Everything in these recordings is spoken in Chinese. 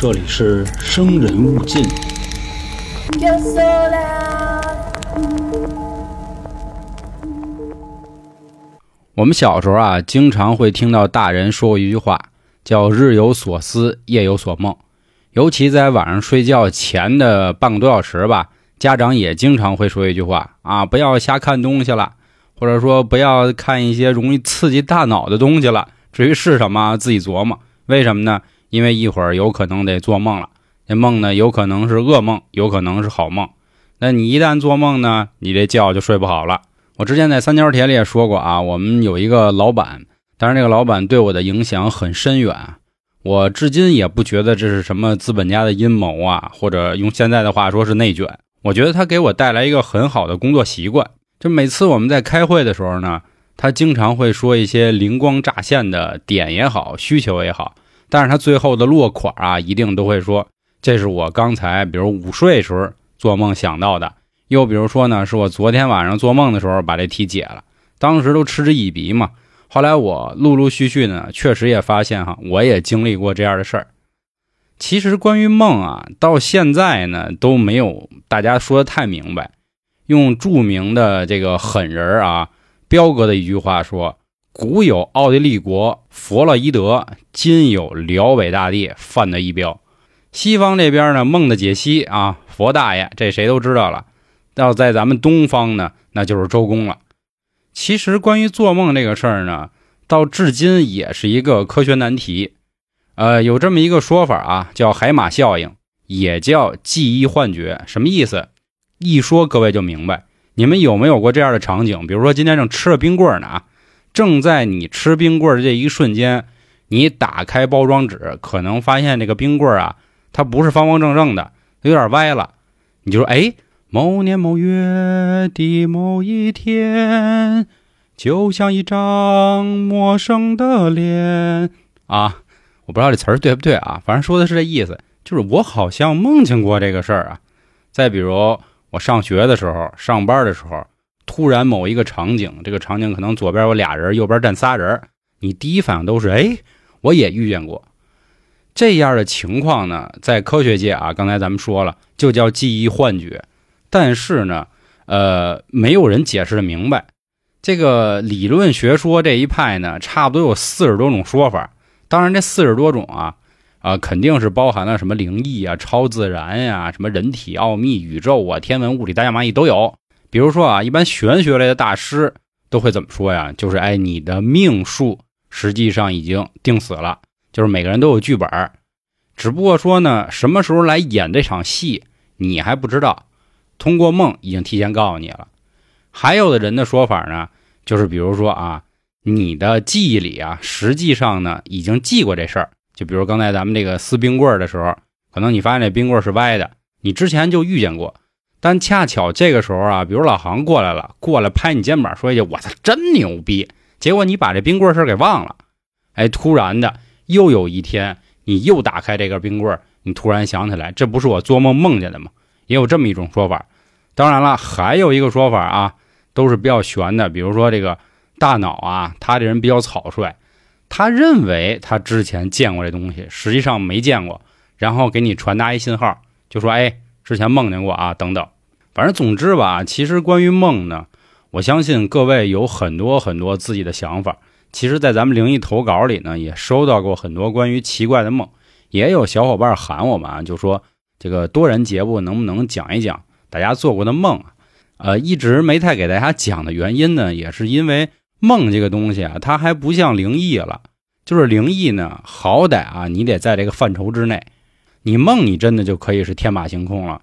这里是生人勿近。我们小时候啊，经常会听到大人说过一句话，叫“日有所思，夜有所梦”。尤其在晚上睡觉前的半个多小时吧，家长也经常会说一句话啊，不要瞎看东西了，或者说不要看一些容易刺激大脑的东西了。至于是什么，自己琢磨。为什么呢？因为一会儿有可能得做梦了，这梦呢，有可能是噩梦，有可能是好梦。那你一旦做梦呢，你这觉就睡不好了。我之前在三角铁里也说过啊，我们有一个老板，当然这个老板对我的影响很深远，我至今也不觉得这是什么资本家的阴谋啊，或者用现在的话说是内卷。我觉得他给我带来一个很好的工作习惯，就每次我们在开会的时候呢，他经常会说一些灵光乍现的点也好，需求也好，但是他最后的落款啊，一定都会说这是我刚才比如午睡时候做梦想到的。又比如说呢，是我昨天晚上做梦的时候把这题解了，当时都嗤之以鼻嘛。后来我陆陆续续呢，确实也发现哈，我也经历过这样的事儿。其实关于梦啊，到现在呢都没有大家说的太明白。用著名的这个狠人啊，彪哥的一句话说：“古有奥地利国弗洛伊德，今有辽北大帝范德一彪。”西方这边呢，梦的解析啊，佛大爷这谁都知道了。要在咱们东方呢，那就是周公了。其实关于做梦这个事儿呢，到至今也是一个科学难题。呃，有这么一个说法啊，叫海马效应，也叫记忆幻觉。什么意思？一说各位就明白。你们有没有过这样的场景？比如说今天正吃着冰棍呢啊，正在你吃冰棍的这一瞬间，你打开包装纸，可能发现这个冰棍啊，它不是方方正正的，有点歪了。你就说，哎。某年某月的某一天，就像一张陌生的脸啊！我不知道这词儿对不对啊，反正说的是这意思，就是我好像梦见过这个事儿啊。再比如我上学的时候、上班的时候，突然某一个场景，这个场景可能左边有俩人，右边站仨人，你第一反应都是哎，我也遇见过这样的情况呢。在科学界啊，刚才咱们说了，就叫记忆幻觉。但是呢，呃，没有人解释的明白。这个理论学说这一派呢，差不多有四十多种说法。当然，这四十多种啊，啊，肯定是包含了什么灵异啊、超自然呀、什么人体奥秘、宇宙啊、天文、物理、大家、蚂蚁都有。比如说啊，一般玄学类的大师都会怎么说呀？就是哎，你的命数实际上已经定死了，就是每个人都有剧本，只不过说呢，什么时候来演这场戏，你还不知道。通过梦已经提前告诉你了，还有的人的说法呢，就是比如说啊，你的记忆里啊，实际上呢已经记过这事儿。就比如刚才咱们这个撕冰棍的时候，可能你发现这冰棍是歪的，你之前就遇见过，但恰巧这个时候啊，比如老杭过来了，过来拍你肩膀说一句“我操，真牛逼”，结果你把这冰棍事儿给忘了，哎，突然的又有一天，你又打开这根冰棍，你突然想起来，这不是我做梦梦见的吗？也有这么一种说法，当然了，还有一个说法啊，都是比较悬的。比如说这个大脑啊，他这人比较草率，他认为他之前见过这东西，实际上没见过，然后给你传达一信号，就说哎，之前梦见过啊，等等。反正总之吧，其实关于梦呢，我相信各位有很多很多自己的想法。其实，在咱们灵异投稿里呢，也收到过很多关于奇怪的梦，也有小伙伴喊我们啊，就说。这个多人节目能不能讲一讲大家做过的梦啊？呃，一直没太给大家讲的原因呢，也是因为梦这个东西啊，它还不像灵异了。就是灵异呢，好歹啊，你得在这个范畴之内。你梦，你真的就可以是天马行空了。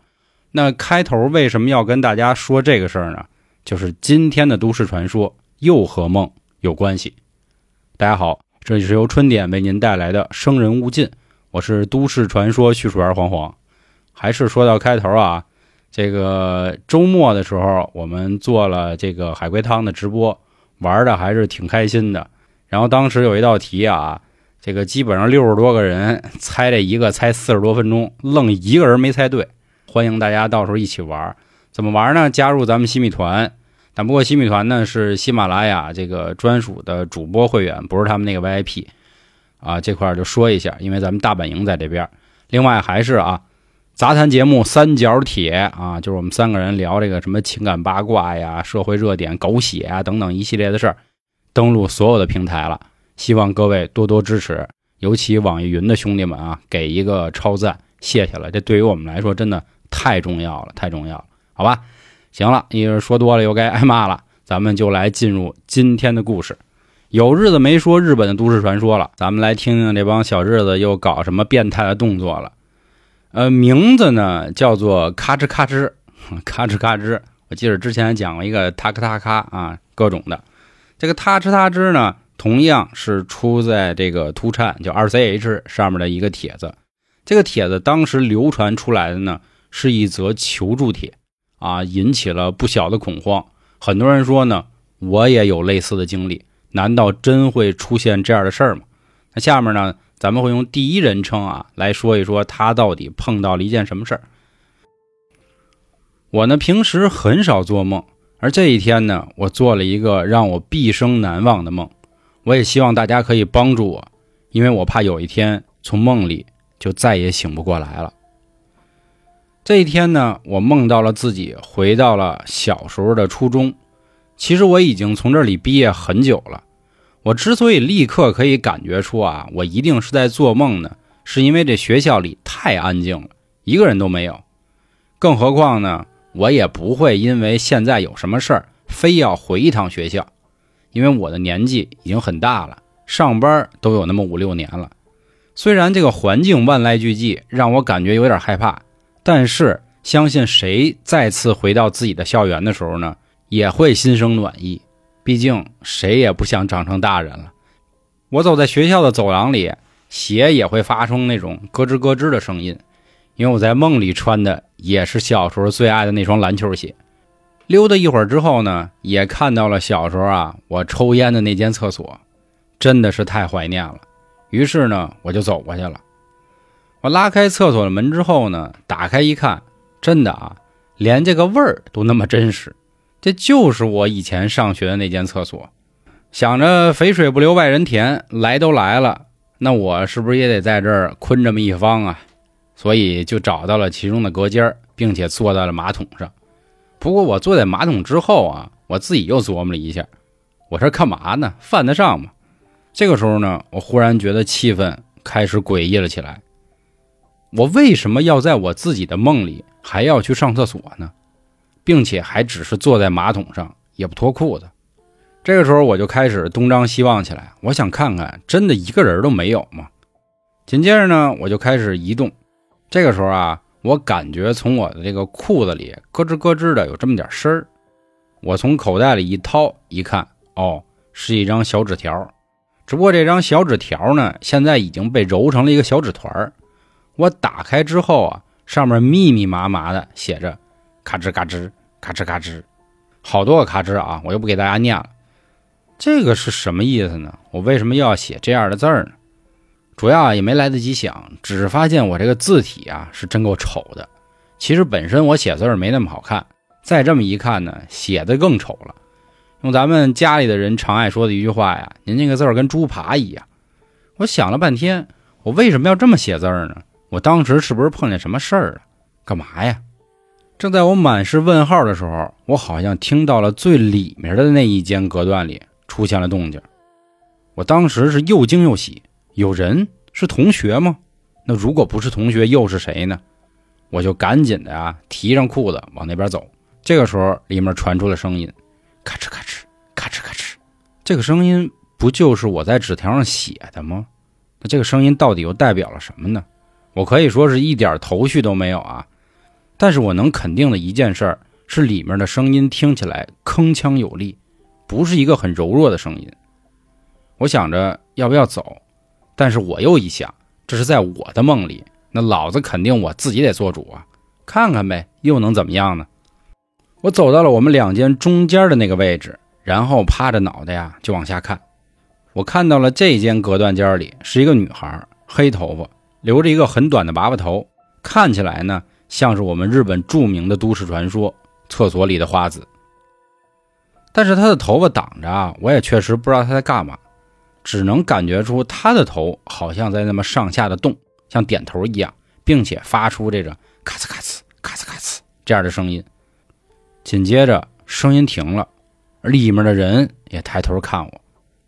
那开头为什么要跟大家说这个事儿呢？就是今天的都市传说又和梦有关系。大家好，这里是由春点为您带来的《生人勿近》，我是都市传说叙述员黄黄。还是说到开头啊，这个周末的时候，我们做了这个海龟汤的直播，玩的还是挺开心的。然后当时有一道题啊，这个基本上六十多个人猜这一个，猜四十多分钟，愣一个人没猜对。欢迎大家到时候一起玩，怎么玩呢？加入咱们西米团，但不过西米团呢是喜马拉雅这个专属的主播会员，不是他们那个 VIP 啊。这块就说一下，因为咱们大本营在这边。另外还是啊，杂谈节目三角铁啊，就是我们三个人聊这个什么情感八卦呀、社会热点、狗血啊等等一系列的事儿，登录所有的平台了。希望各位多多支持，尤其网易云的兄弟们啊，给一个超赞，谢谢了。这对于我们来说真的太重要了，太重要了，好吧？行了，一人说多了又该挨骂了，咱们就来进入今天的故事。有日子没说日本的都市传说了，咱们来听听这帮小日子又搞什么变态的动作了。呃，名字呢叫做咔哧咔哧，咔哧咔哧。我记得之前讲过一个塔克塔咔啊，各种的。这个咔哧咔哧呢，同样是出在这个突颤叫二 ch 上面的一个帖子。这个帖子当时流传出来的呢，是一则求助帖啊，引起了不小的恐慌。很多人说呢，我也有类似的经历，难道真会出现这样的事儿吗？那下面呢？咱们会用第一人称啊来说一说他到底碰到了一件什么事儿。我呢平时很少做梦，而这一天呢，我做了一个让我毕生难忘的梦。我也希望大家可以帮助我，因为我怕有一天从梦里就再也醒不过来了。这一天呢，我梦到了自己回到了小时候的初中。其实我已经从这里毕业很久了。我之所以立刻可以感觉出啊，我一定是在做梦呢，是因为这学校里太安静了，一个人都没有。更何况呢，我也不会因为现在有什么事儿，非要回一趟学校，因为我的年纪已经很大了，上班都有那么五六年了。虽然这个环境万籁俱寂，让我感觉有点害怕，但是相信谁再次回到自己的校园的时候呢，也会心生暖意。毕竟谁也不想长成大人了。我走在学校的走廊里，鞋也会发出那种咯吱咯吱的声音，因为我在梦里穿的也是小时候最爱的那双篮球鞋。溜达一会儿之后呢，也看到了小时候啊我抽烟的那间厕所，真的是太怀念了。于是呢，我就走过去了。我拉开厕所的门之后呢，打开一看，真的啊，连这个味儿都那么真实。这就是我以前上学的那间厕所，想着肥水不流外人田，来都来了，那我是不是也得在这儿困这么一方啊？所以就找到了其中的隔间，并且坐在了马桶上。不过我坐在马桶之后啊，我自己又琢磨了一下，我这干嘛呢？犯得上吗？这个时候呢，我忽然觉得气氛开始诡异了起来。我为什么要在我自己的梦里还要去上厕所呢？并且还只是坐在马桶上，也不脱裤子。这个时候我就开始东张西望起来，我想看看真的一个人都没有吗？紧接着呢，我就开始移动。这个时候啊，我感觉从我的这个裤子里咯吱咯吱的有这么点声儿。我从口袋里一掏一看，哦，是一张小纸条。只不过这张小纸条呢，现在已经被揉成了一个小纸团儿我打开之后啊，上面密密麻麻的写着。咔吱咔吱，咔吱咔吱，好多个咔吱啊！我就不给大家念了。这个是什么意思呢？我为什么要写这样的字儿呢？主要也没来得及想，只发现我这个字体啊是真够丑的。其实本身我写字儿没那么好看，再这么一看呢，写的更丑了。用咱们家里的人常爱说的一句话呀：“您这个字儿跟猪扒一样。”我想了半天，我为什么要这么写字儿呢？我当时是不是碰见什么事儿了？干嘛呀？正在我满是问号的时候，我好像听到了最里面的那一间隔断里出现了动静。我当时是又惊又喜，有人是同学吗？那如果不是同学，又是谁呢？我就赶紧的啊，提上裤子往那边走。这个时候，里面传出了声音，咔哧咔哧，咔哧咔哧。这个声音不就是我在纸条上写的吗？那这个声音到底又代表了什么呢？我可以说是一点头绪都没有啊。但是我能肯定的一件事儿是，里面的声音听起来铿锵有力，不是一个很柔弱的声音。我想着要不要走，但是我又一想，这是在我的梦里，那老子肯定我自己得做主啊！看看呗，又能怎么样呢？我走到了我们两间中间的那个位置，然后趴着脑袋呀就往下看。我看到了这间隔断间里是一个女孩，黑头发，留着一个很短的娃娃头，看起来呢。像是我们日本著名的都市传说——厕所里的花子。但是他的头发挡着啊，我也确实不知道他在干嘛，只能感觉出他的头好像在那么上下的动，像点头一样，并且发出这个咔呲咔呲咔呲咔呲这样的声音。紧接着声音停了，里面的人也抬头看我。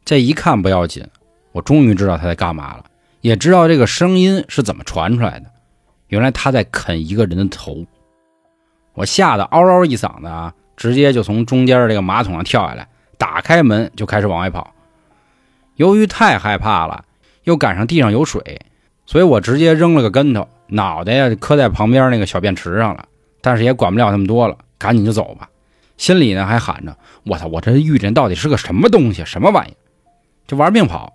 这一看不要紧，我终于知道他在干嘛了，也知道这个声音是怎么传出来的。原来他在啃一个人的头。我吓得嗷嗷一嗓子啊，直接就从中间这个马桶上跳下来，打开门就开始往外跑。由于太害怕了，又赶上地上有水，所以我直接扔了个跟头，脑袋呀磕在旁边那个小便池上了。但是也管不了那么多了，赶紧就走吧。心里呢还喊着：“我操，我这遇人到底是个什么东西，什么玩意？”就玩命跑。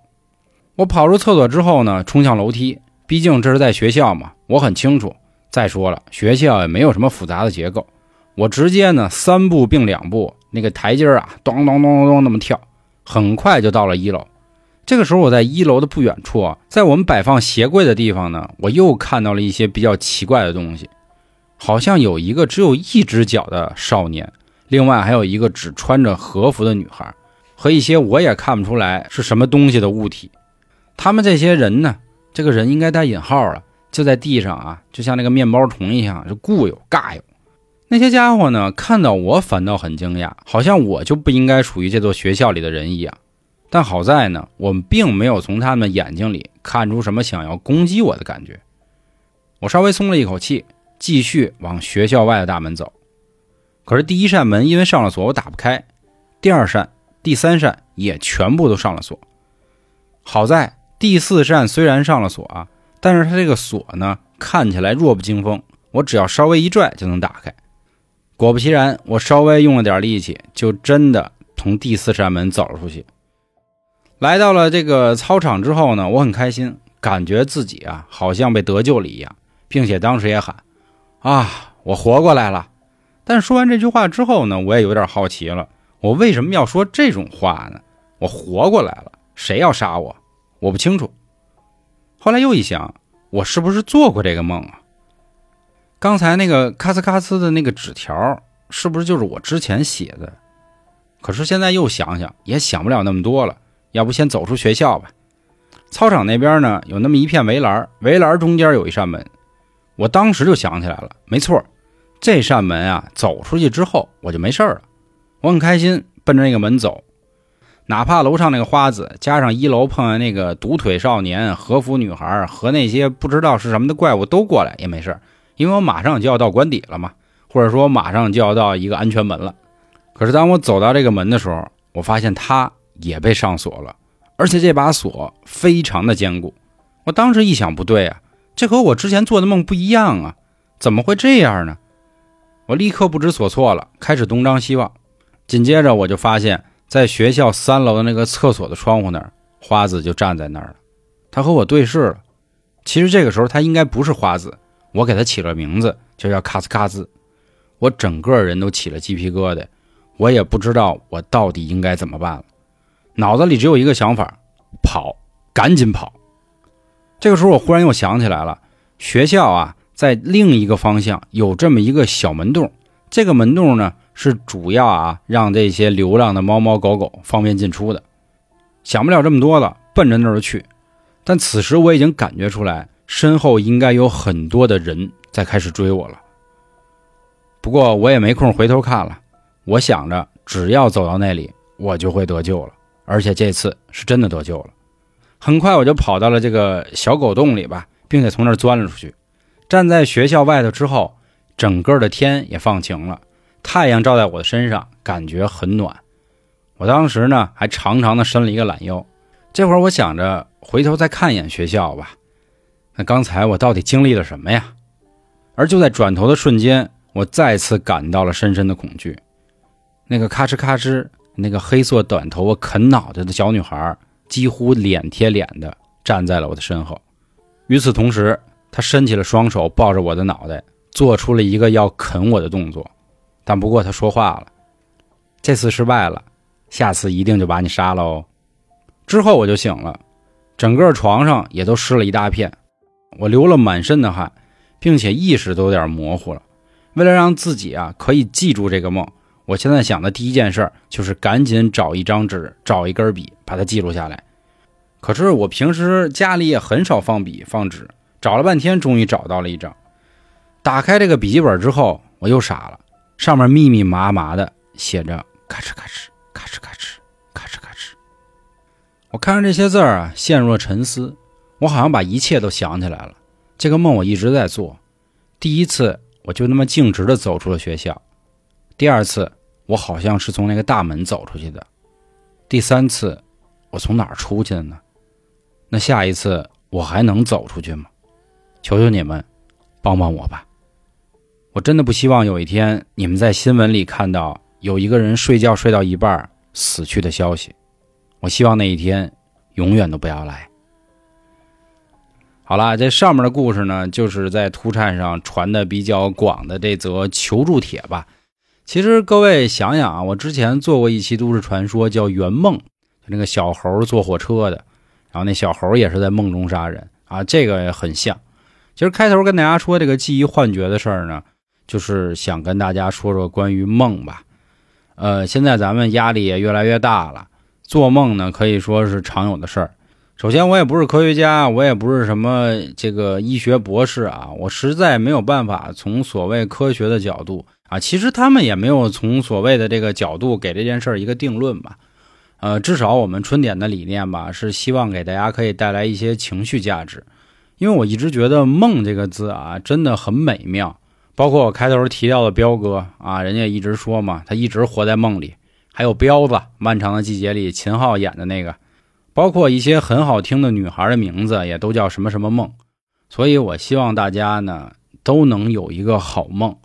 我跑出厕所之后呢，冲向楼梯。毕竟这是在学校嘛，我很清楚。再说了，学校也没有什么复杂的结构，我直接呢三步并两步，那个台阶啊，咚咚咚咚咚那么跳，很快就到了一楼。这个时候，我在一楼的不远处啊，在我们摆放鞋柜的地方呢，我又看到了一些比较奇怪的东西。好像有一个只有一只脚的少年，另外还有一个只穿着和服的女孩，和一些我也看不出来是什么东西的物体。他们这些人呢，这个人应该带引号了，就在地上啊，就像那个面包虫一样，就固有尬有。那些家伙呢，看到我反倒很惊讶，好像我就不应该属于这座学校里的人一样。但好在呢，我们并没有从他们眼睛里看出什么想要攻击我的感觉。我稍微松了一口气。继续往学校外的大门走，可是第一扇门因为上了锁，我打不开；第二扇、第三扇也全部都上了锁。好在第四扇虽然上了锁啊，但是它这个锁呢看起来弱不禁风，我只要稍微一拽就能打开。果不其然，我稍微用了点力气，就真的从第四扇门走了出去。来到了这个操场之后呢，我很开心，感觉自己啊好像被得救了一样，并且当时也喊。啊，我活过来了！但说完这句话之后呢，我也有点好奇了，我为什么要说这种话呢？我活过来了，谁要杀我？我不清楚。后来又一想，我是不是做过这个梦啊？刚才那个咔呲咔呲的那个纸条，是不是就是我之前写的？可是现在又想想，也想不了那么多了。要不先走出学校吧。操场那边呢，有那么一片围栏，围栏中间有一扇门。我当时就想起来了，没错，这扇门啊，走出去之后我就没事了。我很开心，奔着那个门走，哪怕楼上那个花子，加上一楼碰见那个独腿少年、和服女孩和那些不知道是什么的怪物都过来也没事，因为我马上就要到关底了嘛，或者说马上就要到一个安全门了。可是当我走到这个门的时候，我发现它也被上锁了，而且这把锁非常的坚固。我当时一想，不对啊。这和我之前做的梦不一样啊！怎么会这样呢？我立刻不知所措了，开始东张西望。紧接着，我就发现，在学校三楼的那个厕所的窗户那儿，花子就站在那儿了。他和我对视了。其实这个时候他应该不是花子，我给他起了名字，就叫卡斯卡兹。我整个人都起了鸡皮疙瘩，我也不知道我到底应该怎么办了。脑子里只有一个想法：跑，赶紧跑。这个时候，我忽然又想起来了，学校啊，在另一个方向有这么一个小门洞。这个门洞呢，是主要啊，让这些流浪的猫猫狗狗方便进出的。想不了这么多了，奔着那儿去。但此时我已经感觉出来，身后应该有很多的人在开始追我了。不过我也没空回头看了，我想着只要走到那里，我就会得救了，而且这次是真的得救了。很快我就跑到了这个小狗洞里吧，并且从那儿钻了出去。站在学校外头之后，整个的天也放晴了，太阳照在我的身上，感觉很暖。我当时呢还长长的伸了一个懒腰。这会儿我想着回头再看一眼学校吧。那刚才我到底经历了什么呀？而就在转头的瞬间，我再次感到了深深的恐惧。那个咔哧咔哧，那个黑色短头发啃脑袋的小女孩。几乎脸贴脸的站在了我的身后，与此同时，他伸起了双手抱着我的脑袋，做出了一个要啃我的动作。但不过他说话了：“这次失败了，下次一定就把你杀了哦。”之后我就醒了，整个床上也都湿了一大片，我流了满身的汗，并且意识都有点模糊了。为了让自己啊可以记住这个梦。我现在想的第一件事就是赶紧找一张纸，找一根笔，把它记录下来。可是我平时家里也很少放笔放纸，找了半天，终于找到了一张。打开这个笔记本之后，我又傻了，上面密密麻麻的写着“咔哧咔哧咔哧咔哧咔哧咔哧”。我看着这些字儿啊，陷入了沉思。我好像把一切都想起来了。这个梦我一直在做。第一次，我就那么径直的走出了学校；第二次，我好像是从那个大门走出去的；第三次，我从哪儿出去的呢？那下一次，我还能走出去吗？求求你们，帮帮我吧！我真的不希望有一天你们在新闻里看到有一个人睡觉睡到一半死去的消息。我希望那一天永远都不要来。好了，这上面的故事呢，就是在图颤上传的比较广的这则求助帖吧。其实各位想想啊，我之前做过一期都市传说，叫《圆梦》，就那个小猴坐火车的，然后那小猴也是在梦中杀人啊，这个很像。其实开头跟大家说这个记忆幻觉的事儿呢。就是想跟大家说说关于梦吧，呃，现在咱们压力也越来越大了，做梦呢可以说是常有的事儿。首先，我也不是科学家，我也不是什么这个医学博士啊，我实在没有办法从所谓科学的角度啊，其实他们也没有从所谓的这个角度给这件事儿一个定论吧。呃，至少我们春点的理念吧，是希望给大家可以带来一些情绪价值，因为我一直觉得“梦”这个字啊，真的很美妙。包括我开头提到的彪哥啊，人家一直说嘛，他一直活在梦里。还有彪子，《漫长的季节》里秦昊演的那个，包括一些很好听的女孩的名字，也都叫什么什么梦。所以我希望大家呢都能有一个好梦。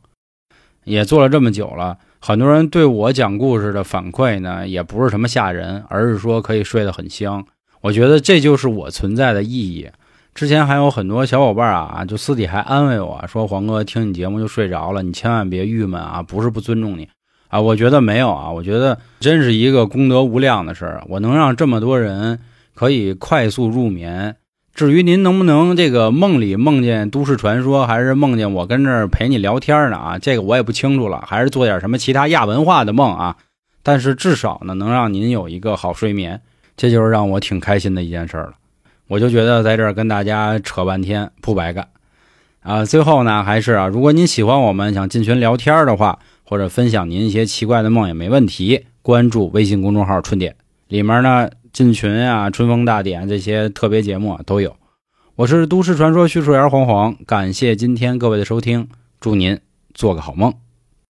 也做了这么久了，很多人对我讲故事的反馈呢，也不是什么吓人，而是说可以睡得很香。我觉得这就是我存在的意义。之前还有很多小伙伴啊，就私底还安慰我说：“黄哥听你节目就睡着了，你千万别郁闷啊，不是不尊重你啊。”我觉得没有啊，我觉得真是一个功德无量的事儿。我能让这么多人可以快速入眠。至于您能不能这个梦里梦见都市传说，还是梦见我跟这儿陪你聊天呢？啊，这个我也不清楚了。还是做点什么其他亚文化的梦啊？但是至少呢，能让您有一个好睡眠，这就是让我挺开心的一件事了。我就觉得在这儿跟大家扯半天不白干，啊，最后呢还是啊，如果您喜欢我们，想进群聊天的话，或者分享您一些奇怪的梦也没问题。关注微信公众号“春点”，里面呢进群啊、春风大典这些特别节目都有。我是都市传说叙述员黄黄，感谢今天各位的收听，祝您做个好梦。